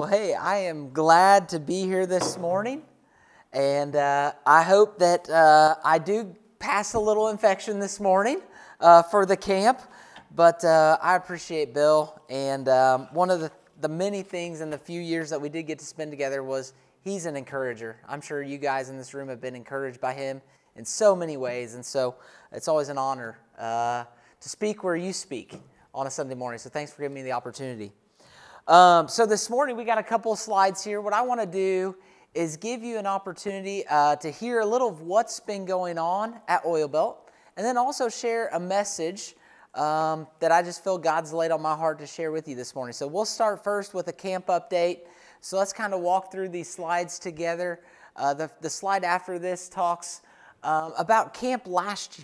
Well, hey, I am glad to be here this morning, and uh, I hope that uh, I do pass a little infection this morning uh, for the camp. But uh, I appreciate Bill, and um, one of the, the many things in the few years that we did get to spend together was he's an encourager. I'm sure you guys in this room have been encouraged by him in so many ways, and so it's always an honor uh, to speak where you speak on a Sunday morning. So thanks for giving me the opportunity. Um, so this morning we got a couple of slides here. What I want to do is give you an opportunity uh, to hear a little of what's been going on at Oil Belt, and then also share a message um, that I just feel God's laid on my heart to share with you this morning. So we'll start first with a camp update. So let's kind of walk through these slides together. Uh, the, the slide after this talks um, about camp last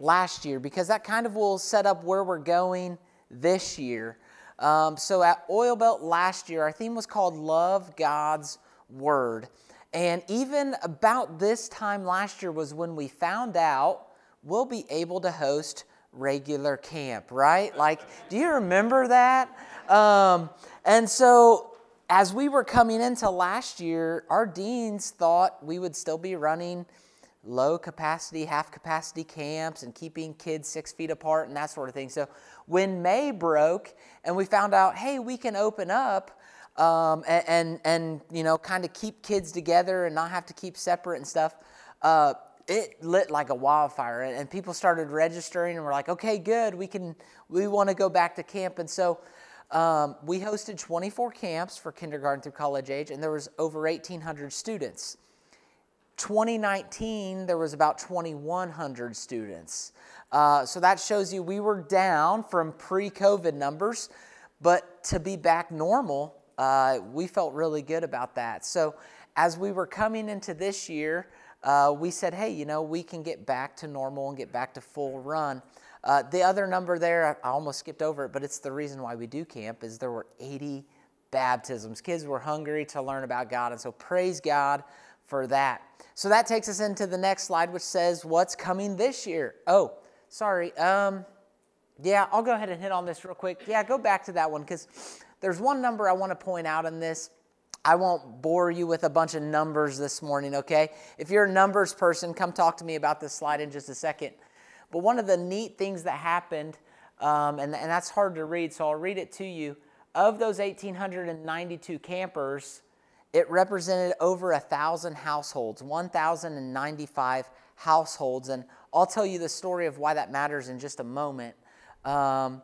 last year because that kind of will set up where we're going this year. Um, so at Oil Belt last year, our theme was called Love God's Word. And even about this time last year was when we found out we'll be able to host regular camp, right? Like, do you remember that? Um, and so as we were coming into last year, our deans thought we would still be running low capacity, half capacity camps and keeping kids six feet apart and that sort of thing. So when May broke and we found out, hey, we can open up um, and, and, and, you know, kind of keep kids together and not have to keep separate and stuff, uh, it lit like a wildfire. And, and people started registering and we're like, okay, good, we can, we want to go back to camp. And so um, we hosted 24 camps for kindergarten through college age, and there was over 1,800 students. 2019, there was about 2,100 students. Uh, so that shows you we were down from pre COVID numbers, but to be back normal, uh, we felt really good about that. So as we were coming into this year, uh, we said, hey, you know, we can get back to normal and get back to full run. Uh, the other number there, I almost skipped over it, but it's the reason why we do camp, is there were 80 baptisms. Kids were hungry to learn about God, and so praise God for that. So that takes us into the next slide, which says what's coming this year. Oh, sorry. Um, yeah, I'll go ahead and hit on this real quick. Yeah, go back to that one because there's one number I want to point out in this. I won't bore you with a bunch of numbers this morning, okay? If you're a numbers person, come talk to me about this slide in just a second. But one of the neat things that happened, um, and, and that's hard to read, so I'll read it to you. Of those 1,892 campers, it represented over a thousand households, 1,095 households. And I'll tell you the story of why that matters in just a moment. Um,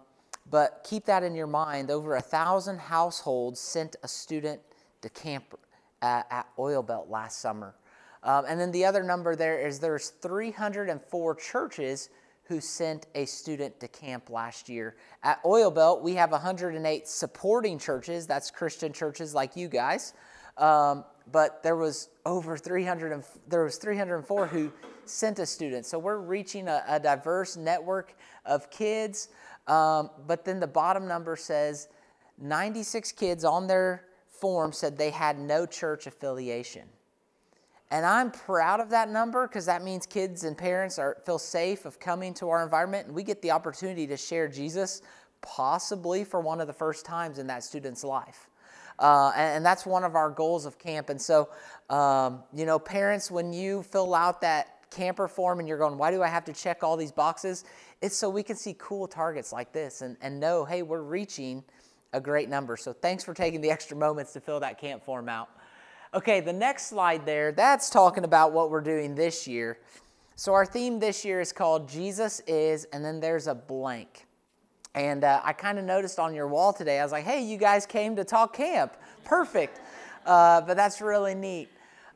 but keep that in your mind. Over a thousand households sent a student to camp uh, at Oil Belt last summer. Um, and then the other number there is there's 304 churches who sent a student to camp last year. At Oil Belt, we have 108 supporting churches. That's Christian churches like you guys. Um, but there was over 300 and, there was 304 who sent a student. So we're reaching a, a diverse network of kids. Um, but then the bottom number says 96 kids on their form said they had no church affiliation. And I'm proud of that number because that means kids and parents are, feel safe of coming to our environment and we get the opportunity to share Jesus possibly for one of the first times in that student's life. Uh, and, and, that's one of our goals of camp. And so, um, you know, parents, when you fill out that camper form and you're going, why do I have to check all these boxes? It's so we can see cool targets like this and, and know, hey, we're reaching a great number. So thanks for taking the extra moments to fill that camp form out. Okay, the next slide there, that's talking about what we're doing this year. So our theme this year is called Jesus is, and then there's a blank. And uh, I kind of noticed on your wall today, I was like, hey, you guys came to talk camp. Perfect. Uh, but that's really neat.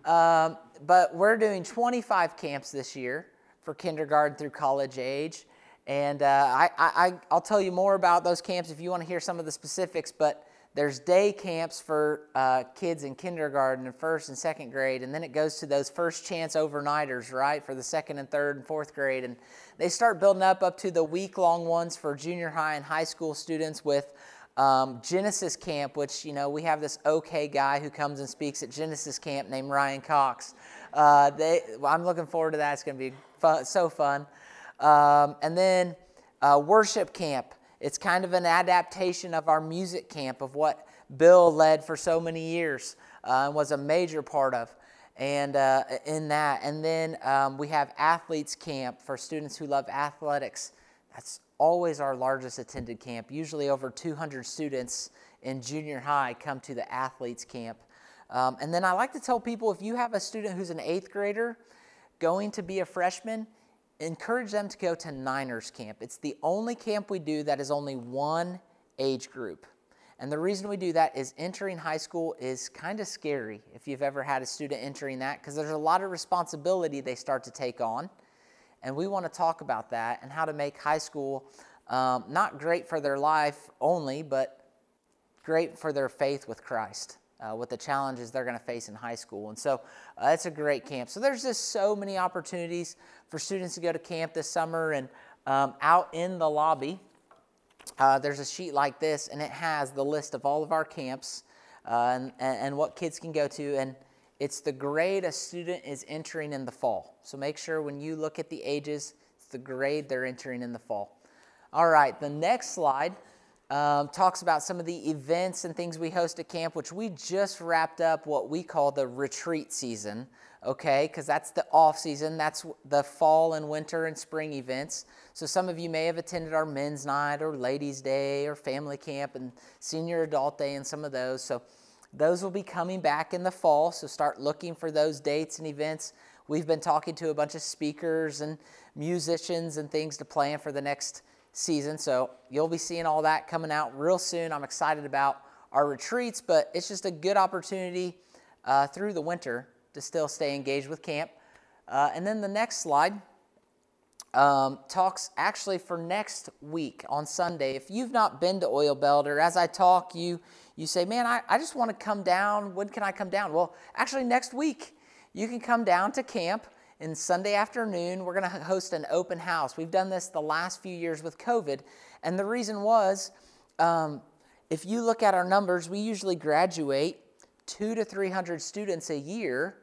Um, but we're doing 25 camps this year for kindergarten through college age. And uh, I, I, I'll tell you more about those camps if you want to hear some of the specifics. But there's day camps for uh, kids in kindergarten and first and second grade, and then it goes to those first chance overnighters, right, for the second and third and fourth grade. And they start building up up to the week long ones for junior high and high school students with um, Genesis Camp, which, you know, we have this okay guy who comes and speaks at Genesis Camp named Ryan Cox. Uh, they, well, I'm looking forward to that. It's going to be fun, so fun. Um, and then uh, worship camp. It's kind of an adaptation of our music camp of what Bill led for so many years uh, and was a major part of. And uh, in that, and then um, we have athletes camp for students who love athletics. That's always our largest attended camp. Usually over 200 students in junior high come to the athletes camp. Um, and then I like to tell people if you have a student who's an eighth grader going to be a freshman, encourage them to go to Niners camp. It's the only camp we do that is only one age group. And the reason we do that is entering high school is kind of scary if you've ever had a student entering that because there's a lot of responsibility they start to take on. And we want to talk about that and how to make high school um, not great for their life only, but great for their faith with Christ. Uh, with the challenges they're going to face in high school. And so uh, it's a great camp. So there's just so many opportunities for students to go to camp this summer and um, out in the lobby uh, there's a sheet like this, and it has the list of all of our camps uh, and, and what kids can go to. And it's the grade a student is entering in the fall. So make sure when you look at the ages, it's the grade they're entering in the fall. All right, the next slide um, talks about some of the events and things we host at camp, which we just wrapped up what we call the retreat season okay? Because that's the off season, that's the fall and winter and spring events. So some of you may have attended our men's night or ladies' day or family camp and senior adult day and some of those. So those will be coming back in the fall. So start looking for those dates and events. We've been talking to a bunch of speakers and musicians and things to plan for the next season. So you'll be seeing all that coming out real soon. I'm excited about our retreats, but it's just a good opportunity uh, through the winter to still stay engaged with camp. Uh, and then the next slide um, talks actually for next week on Sunday. If you've not been to Oil Belt, or as I talk, you you say, "Man, I, I just want to come down. When can I come down?" Well, actually, next week you can come down to camp. And Sunday afternoon, we're going to host an open house. We've done this the last few years with COVID, and the reason was, um, if you look at our numbers, we usually graduate two to three hundred students a year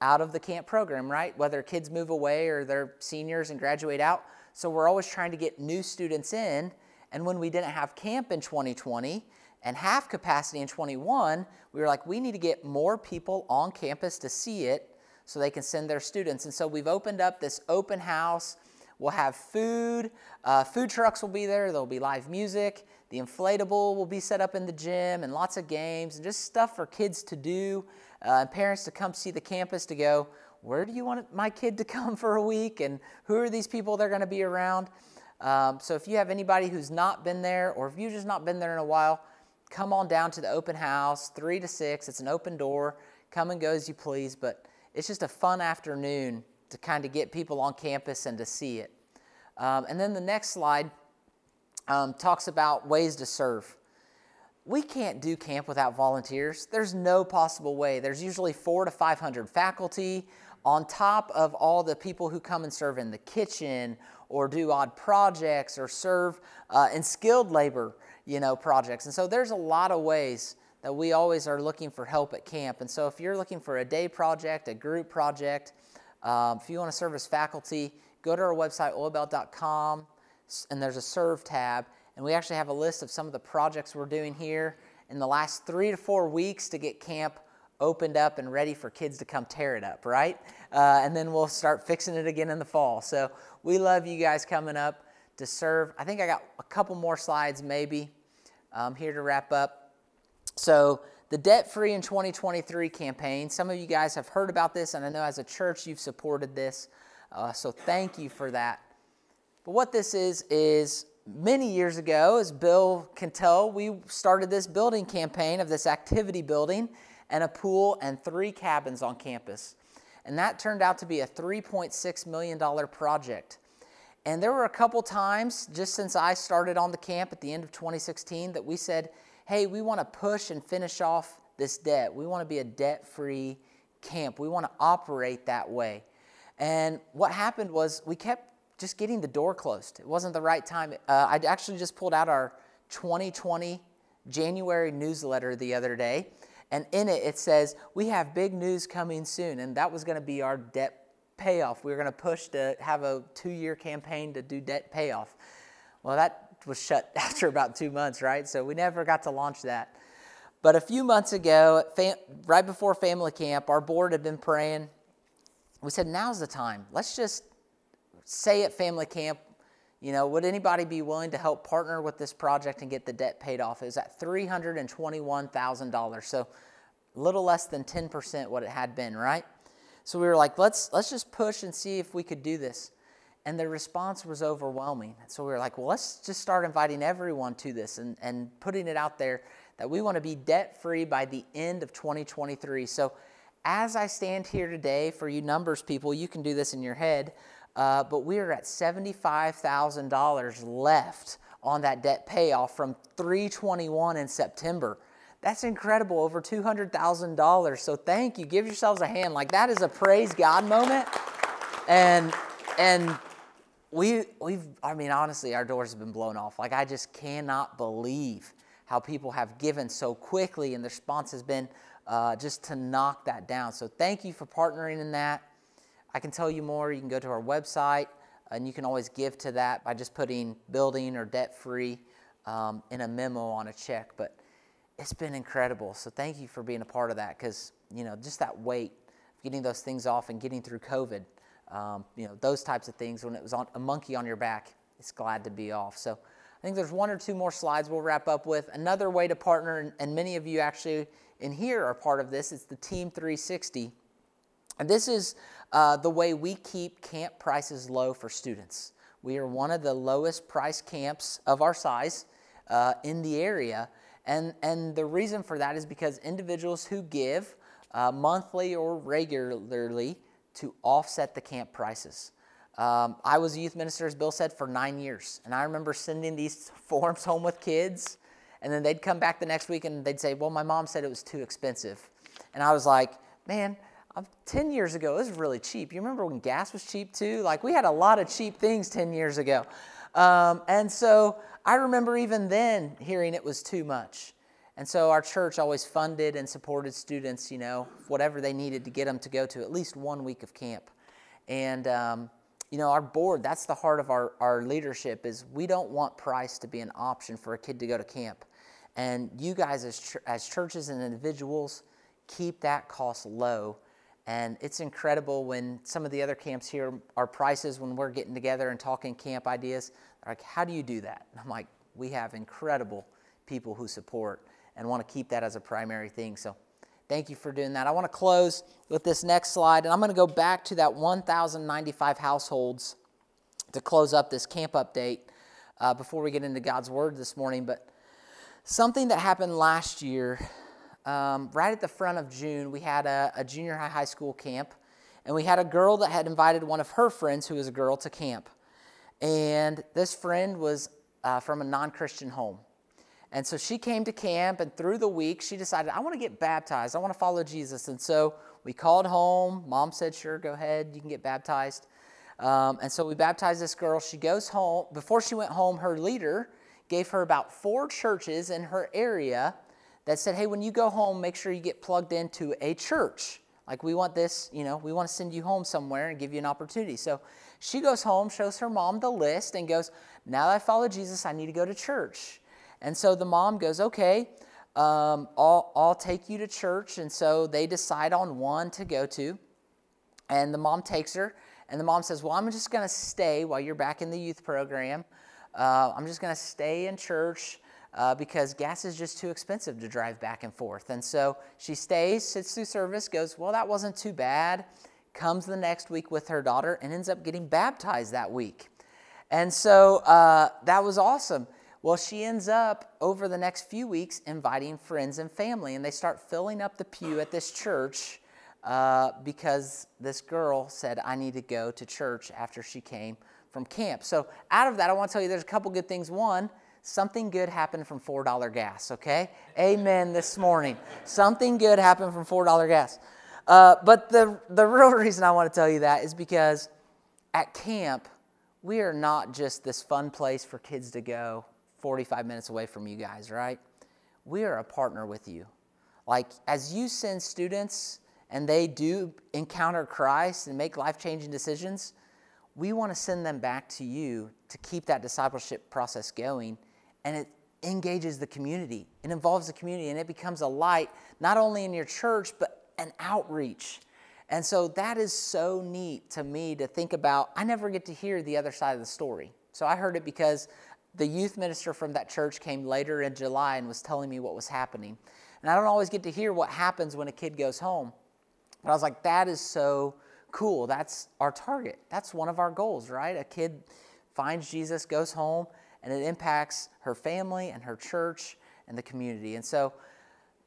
out of the camp program, right? Whether kids move away or they're seniors and graduate out. So we're always trying to get new students in. And when we didn't have camp in 2020 and half capacity in 21, we were like, we need to get more people on campus to see it so they can send their students. And so we've opened up this open house. We'll have food. Uh, food trucks will be there. There'll be live music. The inflatable will be set up in the gym and lots of games and just stuff for kids to do uh, and parents to come see the campus to go, where do you want my kid to come for a week? And who are these people they're going to be around? Um, so if you have anybody who's not been there, or if you've just not been there in a while, come on down to the open house, 3 to 6. It's an open door. Come and go as you please. But it's just a fun afternoon to kind of get people on campus and to see it. Um, and then the next slide um, talks about ways to serve we can't do camp without volunteers. There's no possible way. There's usually four to 500 faculty on top of all the people who come and serve in the kitchen or do odd projects or serve uh, in skilled labor, you know, projects. And so there's a lot of ways that we always are looking for help at camp. And so if you're looking for a day project, a group project, um, if you want to serve as faculty, go to our website, oilbelt.com, and there's a serve tab and we actually have a list of some of the projects we're doing here in the last three to four weeks to get camp opened up and ready for kids to come tear it up, right? Uh, and then we'll start fixing it again in the fall. So we love you guys coming up to serve. I think I got a couple more slides maybe um, here to wrap up. So the Debt Free in 2023 campaign, some of you guys have heard about this, and I know as a church you've supported this. Uh, so thank you for that. But what this is, is many years ago, as Bill can tell, we started this building campaign of this activity building and a pool and three cabins on campus. And that turned out to be a $3.6 million project. And there were a couple times, just since I started on the camp at the end of 2016, that we said, hey, we want to push and finish off this debt. We want to be a debt free camp. We want to operate that way. And what happened was we kept just getting the door closed. It wasn't the right time. Uh, I actually just pulled out our 2020 January newsletter the other day, and in it it says, We have big news coming soon. And that was going to be our debt payoff. We were going to push to have a two year campaign to do debt payoff. Well, that was shut after about two months, right? So we never got to launch that. But a few months ago, fam- right before family camp, our board had been praying. We said, now's the time. Let's just say at family camp, you know, would anybody be willing to help partner with this project and get the debt paid off? It was at $321,000. So a little less than 10% what it had been, right? So we were like, let's, let's just push and see if we could do this. And the response was overwhelming. So we were like, well, let's just start inviting everyone to this and, and putting it out there that we want to be debt free by the end of 2023. So as I stand here today, for you numbers people, you can do this in your head, uh, but we are at $75,000 left on that debt payoff from 321 in September. That's incredible, over $200,000. So thank you. Give yourselves a hand. Like that is a praise God moment. And and we we've I mean honestly our doors have been blown off. Like I just cannot believe how people have given so quickly and the response has been uh, just to knock that down. So thank you for partnering in that. I can tell you more. You can go to our website and you can always give to that by just putting building or debt free um, in a memo on a check. But it's been incredible. So thank you for being a part of that because, you know, just that weight of getting those things off and getting through COVID, um, you know, those types of things when it was on a monkey on your back, it's glad to be off. So I think there's one or two more slides we'll wrap up with. Another way to partner, and, and many of you actually in here are part of this, it's the Team 360. And this is uh, the way we keep camp prices low for students. We are one of the lowest price camps of our size uh, in the area. And, and the reason for that is because individuals who give uh, monthly or regularly to offset the camp prices. Um, I was a youth minister, as Bill said, for nine years. And I remember sending these forms home with kids, and then they'd come back the next week and they'd say, Well, my mom said it was too expensive. And I was like, Man, 10 years ago, it was really cheap. You remember when gas was cheap too? Like, we had a lot of cheap things 10 years ago. Um, and so I remember even then hearing it was too much. And so our church always funded and supported students, you know, whatever they needed to get them to go to at least one week of camp. And, um, you know, our board, that's the heart of our, our leadership is we don't want price to be an option for a kid to go to camp. And you guys as, ch- as churches and individuals, keep that cost low. And it's incredible when some of the other camps here, are prices, when we're getting together and talking camp ideas, like, how do you do that? And I'm like, we have incredible people who support and want to keep that as a primary thing. So thank you for doing that. I want to close with this next slide, and I'm going to go back to that 1,095 households to close up this camp update uh, before we get into God's Word this morning. But something that happened last year, um, right at the front of June, we had a, a junior high high school camp, and we had a girl that had invited one of her friends, who was a girl, to camp. And this friend was uh, from a non Christian home. And so she came to camp, and through the week, she decided, I want to get baptized. I want to follow Jesus. And so we called home. Mom said, Sure, go ahead. You can get baptized. Um, and so we baptized this girl. She goes home. Before she went home, her leader gave her about four churches in her area that said, Hey, when you go home, make sure you get plugged into a church. Like, we want this, you know, we want to send you home somewhere and give you an opportunity. So she goes home, shows her mom the list, and goes, Now that I follow Jesus, I need to go to church. And so the mom goes, Okay, um, I'll, I'll take you to church. And so they decide on one to go to. And the mom takes her, and the mom says, Well, I'm just going to stay while you're back in the youth program. Uh, I'm just going to stay in church. Uh, because gas is just too expensive to drive back and forth. And so she stays, sits through service, goes, Well, that wasn't too bad comes the next week with her daughter and ends up getting baptized that week. And so uh, that was awesome. Well, she ends up over the next few weeks inviting friends and family, and they start filling up the pew at this church uh, because this girl said, I need to go to church after she came from camp. So, out of that, I want to tell you there's a couple good things. One, something good happened from $4 gas, okay? Amen this morning. Something good happened from $4 gas. Uh, but the, the real reason I want to tell you that is because at camp, we are not just this fun place for kids to go 45 minutes away from you guys, right? We are a partner with you. Like, as you send students and they do encounter Christ and make life changing decisions, we want to send them back to you to keep that discipleship process going. And it engages the community. It involves the community and it becomes a light, not only in your church, but an outreach. And so that is so neat to me to think about. I never get to hear the other side of the story. So I heard it because the youth minister from that church came later in July and was telling me what was happening. And I don't always get to hear what happens when a kid goes home. But I was like, that is so cool. That's our target. That's one of our goals, right? A kid finds Jesus, goes home, and it impacts her family and her church and the community. And so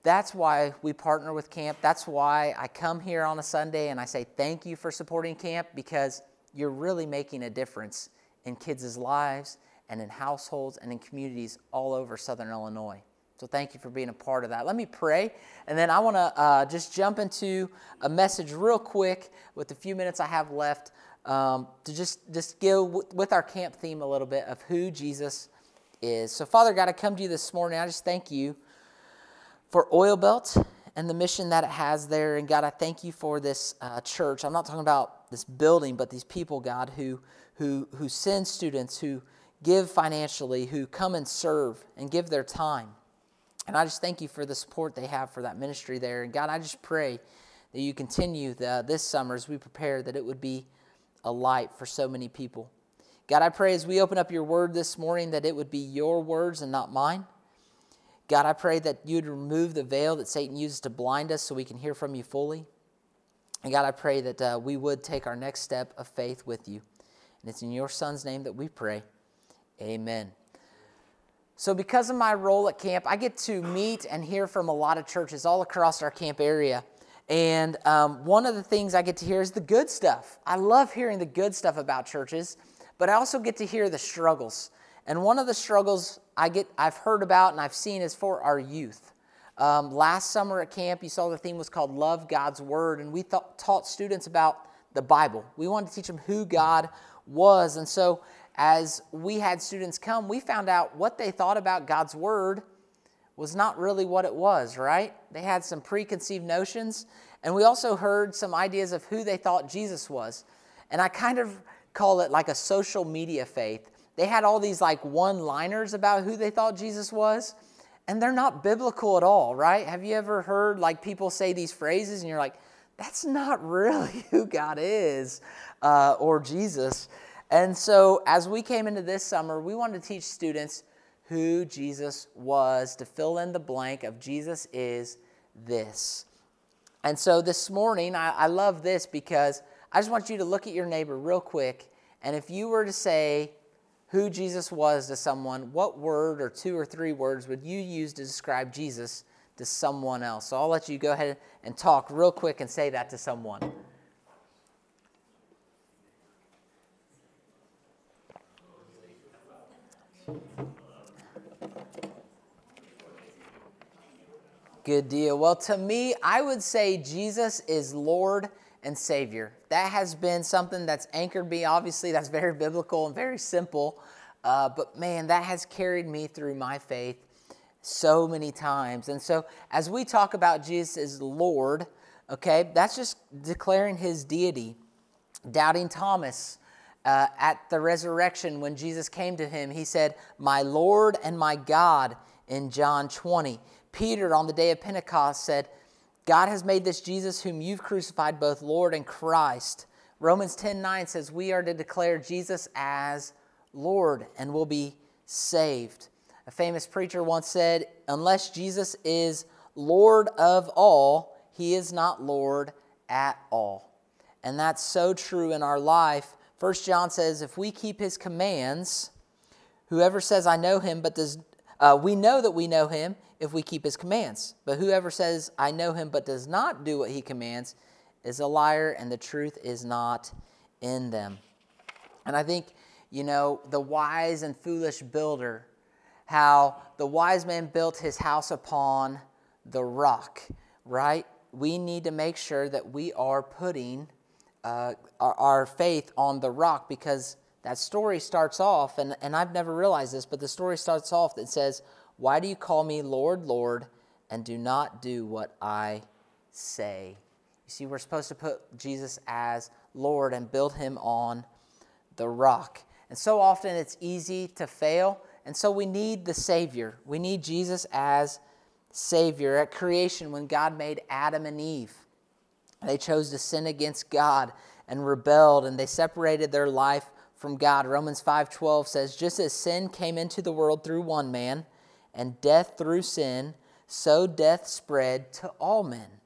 that's why we partner with camp. That's why I come here on a Sunday and I say thank you for supporting camp because you're really making a difference in kids' lives and in households and in communities all over Southern Illinois. So thank you for being a part of that. Let me pray, and then I want to uh, just jump into a message real quick with the few minutes I have left um, to just just go w- with our camp theme a little bit of who Jesus is. So Father God, I come to you this morning. I just thank you for Oil Belt and the mission that it has there. And God, I thank you for this uh, church. I'm not talking about this building, but these people, God, who who who send students, who give financially, who come and serve and give their time. And I just thank you for the support they have for that ministry there. And God, I just pray that you continue the, this summer as we prepare that it would be a light for so many people. God, I pray as we open up your word this morning that it would be your words and not mine. God, I pray that you'd remove the veil that Satan uses to blind us so we can hear from you fully. And God, I pray that uh, we would take our next step of faith with you. And it's in your son's name that we pray. Amen. So, because of my role at camp, I get to meet and hear from a lot of churches all across our camp area. And um, one of the things I get to hear is the good stuff. I love hearing the good stuff about churches, but I also get to hear the struggles. And one of the struggles I get, I've heard about and I've seen is for our youth. Um, last summer at camp, you saw the theme was called Love God's Word, and we th- taught students about the Bible. We wanted to teach them who God was. And so as we had students come, we found out what they thought about God's Word was not really what it was, right? They had some preconceived notions, and we also heard some ideas of who they thought Jesus was. And I kind of call it like a social media faith. They had all these like one liners about who they thought Jesus was, and they're not biblical at all, right? Have you ever heard like people say these phrases and you're like, that's not really who God is uh, or Jesus? And so, as we came into this summer, we wanted to teach students who Jesus was to fill in the blank of Jesus is this. And so, this morning, I, I love this because I just want you to look at your neighbor real quick. And if you were to say who Jesus was to someone, what word or two or three words would you use to describe Jesus to someone else? So, I'll let you go ahead and talk real quick and say that to someone. Good deal. Well, to me, I would say Jesus is Lord and Savior. That has been something that's anchored me. Obviously, that's very biblical and very simple. Uh, but man, that has carried me through my faith so many times. And so, as we talk about Jesus as Lord, okay, that's just declaring his deity. Doubting Thomas uh, at the resurrection, when Jesus came to him, he said, My Lord and my God in John 20. Peter, on the day of Pentecost, said, God has made this Jesus whom you've crucified both Lord and Christ. Romans 10 9 says, We are to declare Jesus as Lord and will be saved. A famous preacher once said, Unless Jesus is Lord of all, he is not Lord at all. And that's so true in our life First John says, if we keep his commands, whoever says, I know him, but does, uh, we know that we know him if we keep his commands. But whoever says, I know him, but does not do what he commands, is a liar, and the truth is not in them. And I think, you know, the wise and foolish builder, how the wise man built his house upon the rock, right? We need to make sure that we are putting uh, our, our, faith on the rock because that story starts off, and, and I've never realized this, but the story starts off that says, Why do you call me Lord, Lord, and do not do what I say? You see, we're supposed to put Jesus as Lord and build him on the rock. And so often it's easy to fail. And so we need the Savior. We need Jesus as Savior. At creation, when God made Adam and Eve, they chose to sin against God and rebelled, and they separated their life from God. Romans 5:12 says, "Just as sin came into the world through one man, and death through sin, so death spread to all men."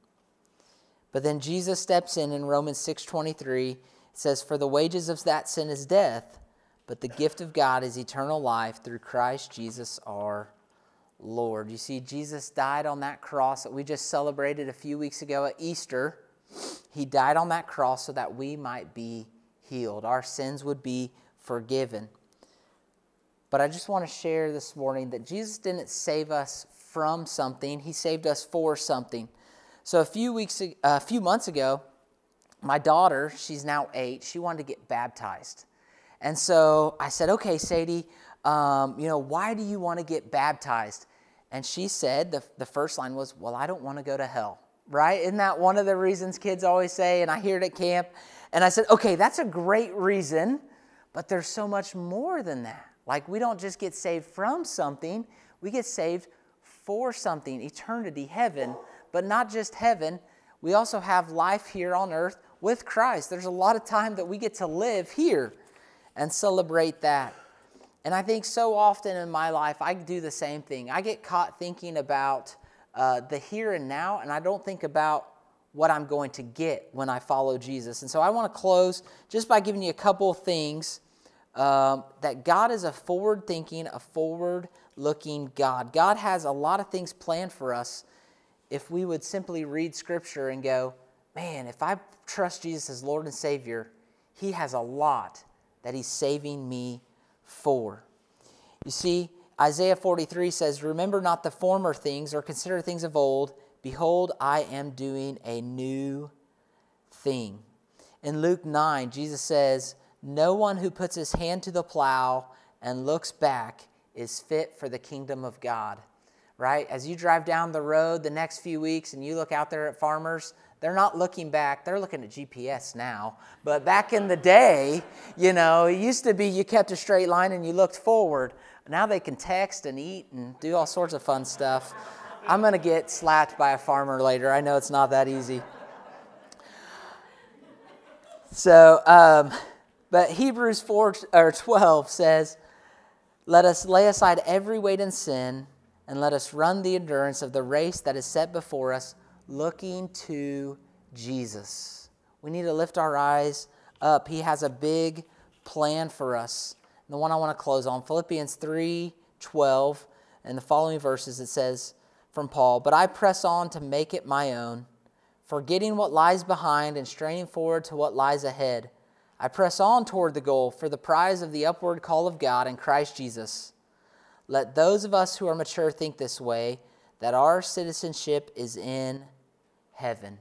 But then Jesus steps in in Romans 6:23. It says, "For the wages of that sin is death, but the gift of God is eternal life through Christ Jesus our Lord." You see Jesus died on that cross that we just celebrated a few weeks ago at Easter. He died on that cross so that we might be healed. Our sins would be forgiven. But I just want to share this morning that Jesus didn't save us from something, He saved us for something. So a few weeks, a few months ago, my daughter, she's now eight, she wanted to get baptized. And so I said, okay, Sadie, um, you know, why do you want to get baptized? And she said, the, the first line was, well, I don't want to go to hell, right? Isn't that one of the reasons kids always say? And I hear it at camp. And I said, okay, that's a great reason, but there's so much more than that. Like, we don't just get saved from something, we get saved for something, eternity, heaven but not just heaven. We also have life here on earth with Christ. There's a lot of time that we get to live here and celebrate that. And I think so often in my life, I do the same thing. I get caught thinking about uh, the here and now, and I don't think about what I'm going to get when I follow Jesus. And so I want to close just by giving you a couple of things um, that God is a forward thinking, a forward looking God. God has a lot of things planned for us if we would simply read Scripture and go, man, if I trust Jesus as Lord and Savior, He has a lot that He's saving me for. You see, Isaiah 43 says, Remember not the former things or consider things of old. Behold, I am doing a new thing. In Luke 9, Jesus says, No one who puts his hand to the plow and looks back is fit for the kingdom of God right? As you drive down the road the next few weeks and you look out there at farmers, they're not looking back, they're looking at GPS now. But back in the day, you know, it used to be you kept a straight line and you looked forward. Now they can text and eat and do all sorts of fun stuff. I'm going to get slapped by a farmer later. I know it's not that easy. So, um, but Hebrews 4 or 12 says, Let us lay aside every weight and sin and let us run the endurance of the race that is set before us, looking to Jesus. We need to lift our eyes up. He has a big plan for us. The one I want to close on, Philippians 3 12, and the following verses, it says from Paul, But I press on to make it my own, forgetting what lies behind and straining forward to what lies ahead. I press on toward the goal for the prize of the upward call of God in Christ Jesus. Let those of us who are mature think this way that our citizenship is in heaven.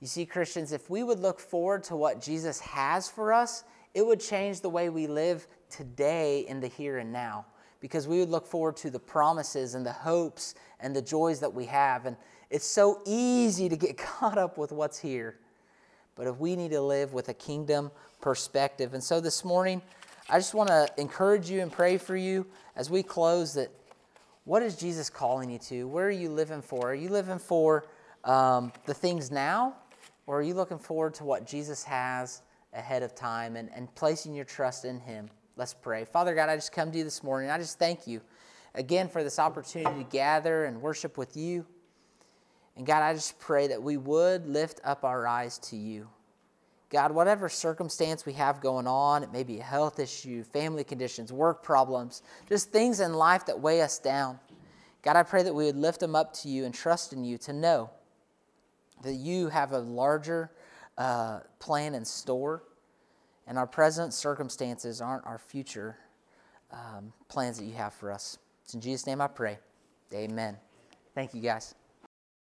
You see, Christians, if we would look forward to what Jesus has for us, it would change the way we live today in the here and now because we would look forward to the promises and the hopes and the joys that we have. And it's so easy to get caught up with what's here. But if we need to live with a kingdom perspective. And so this morning, I just want to encourage you and pray for you as we close that what is Jesus calling you to? Where are you living for? Are you living for um, the things now, or are you looking forward to what Jesus has ahead of time and, and placing your trust in Him? Let's pray. Father God, I just come to you this morning. I just thank you again for this opportunity to gather and worship with you. And God, I just pray that we would lift up our eyes to you. God, whatever circumstance we have going on, it may be a health issue, family conditions, work problems, just things in life that weigh us down. God, I pray that we would lift them up to you and trust in you to know that you have a larger uh, plan in store, and our present circumstances aren't our future um, plans that you have for us. It's in Jesus' name I pray. Amen. Thank you, guys.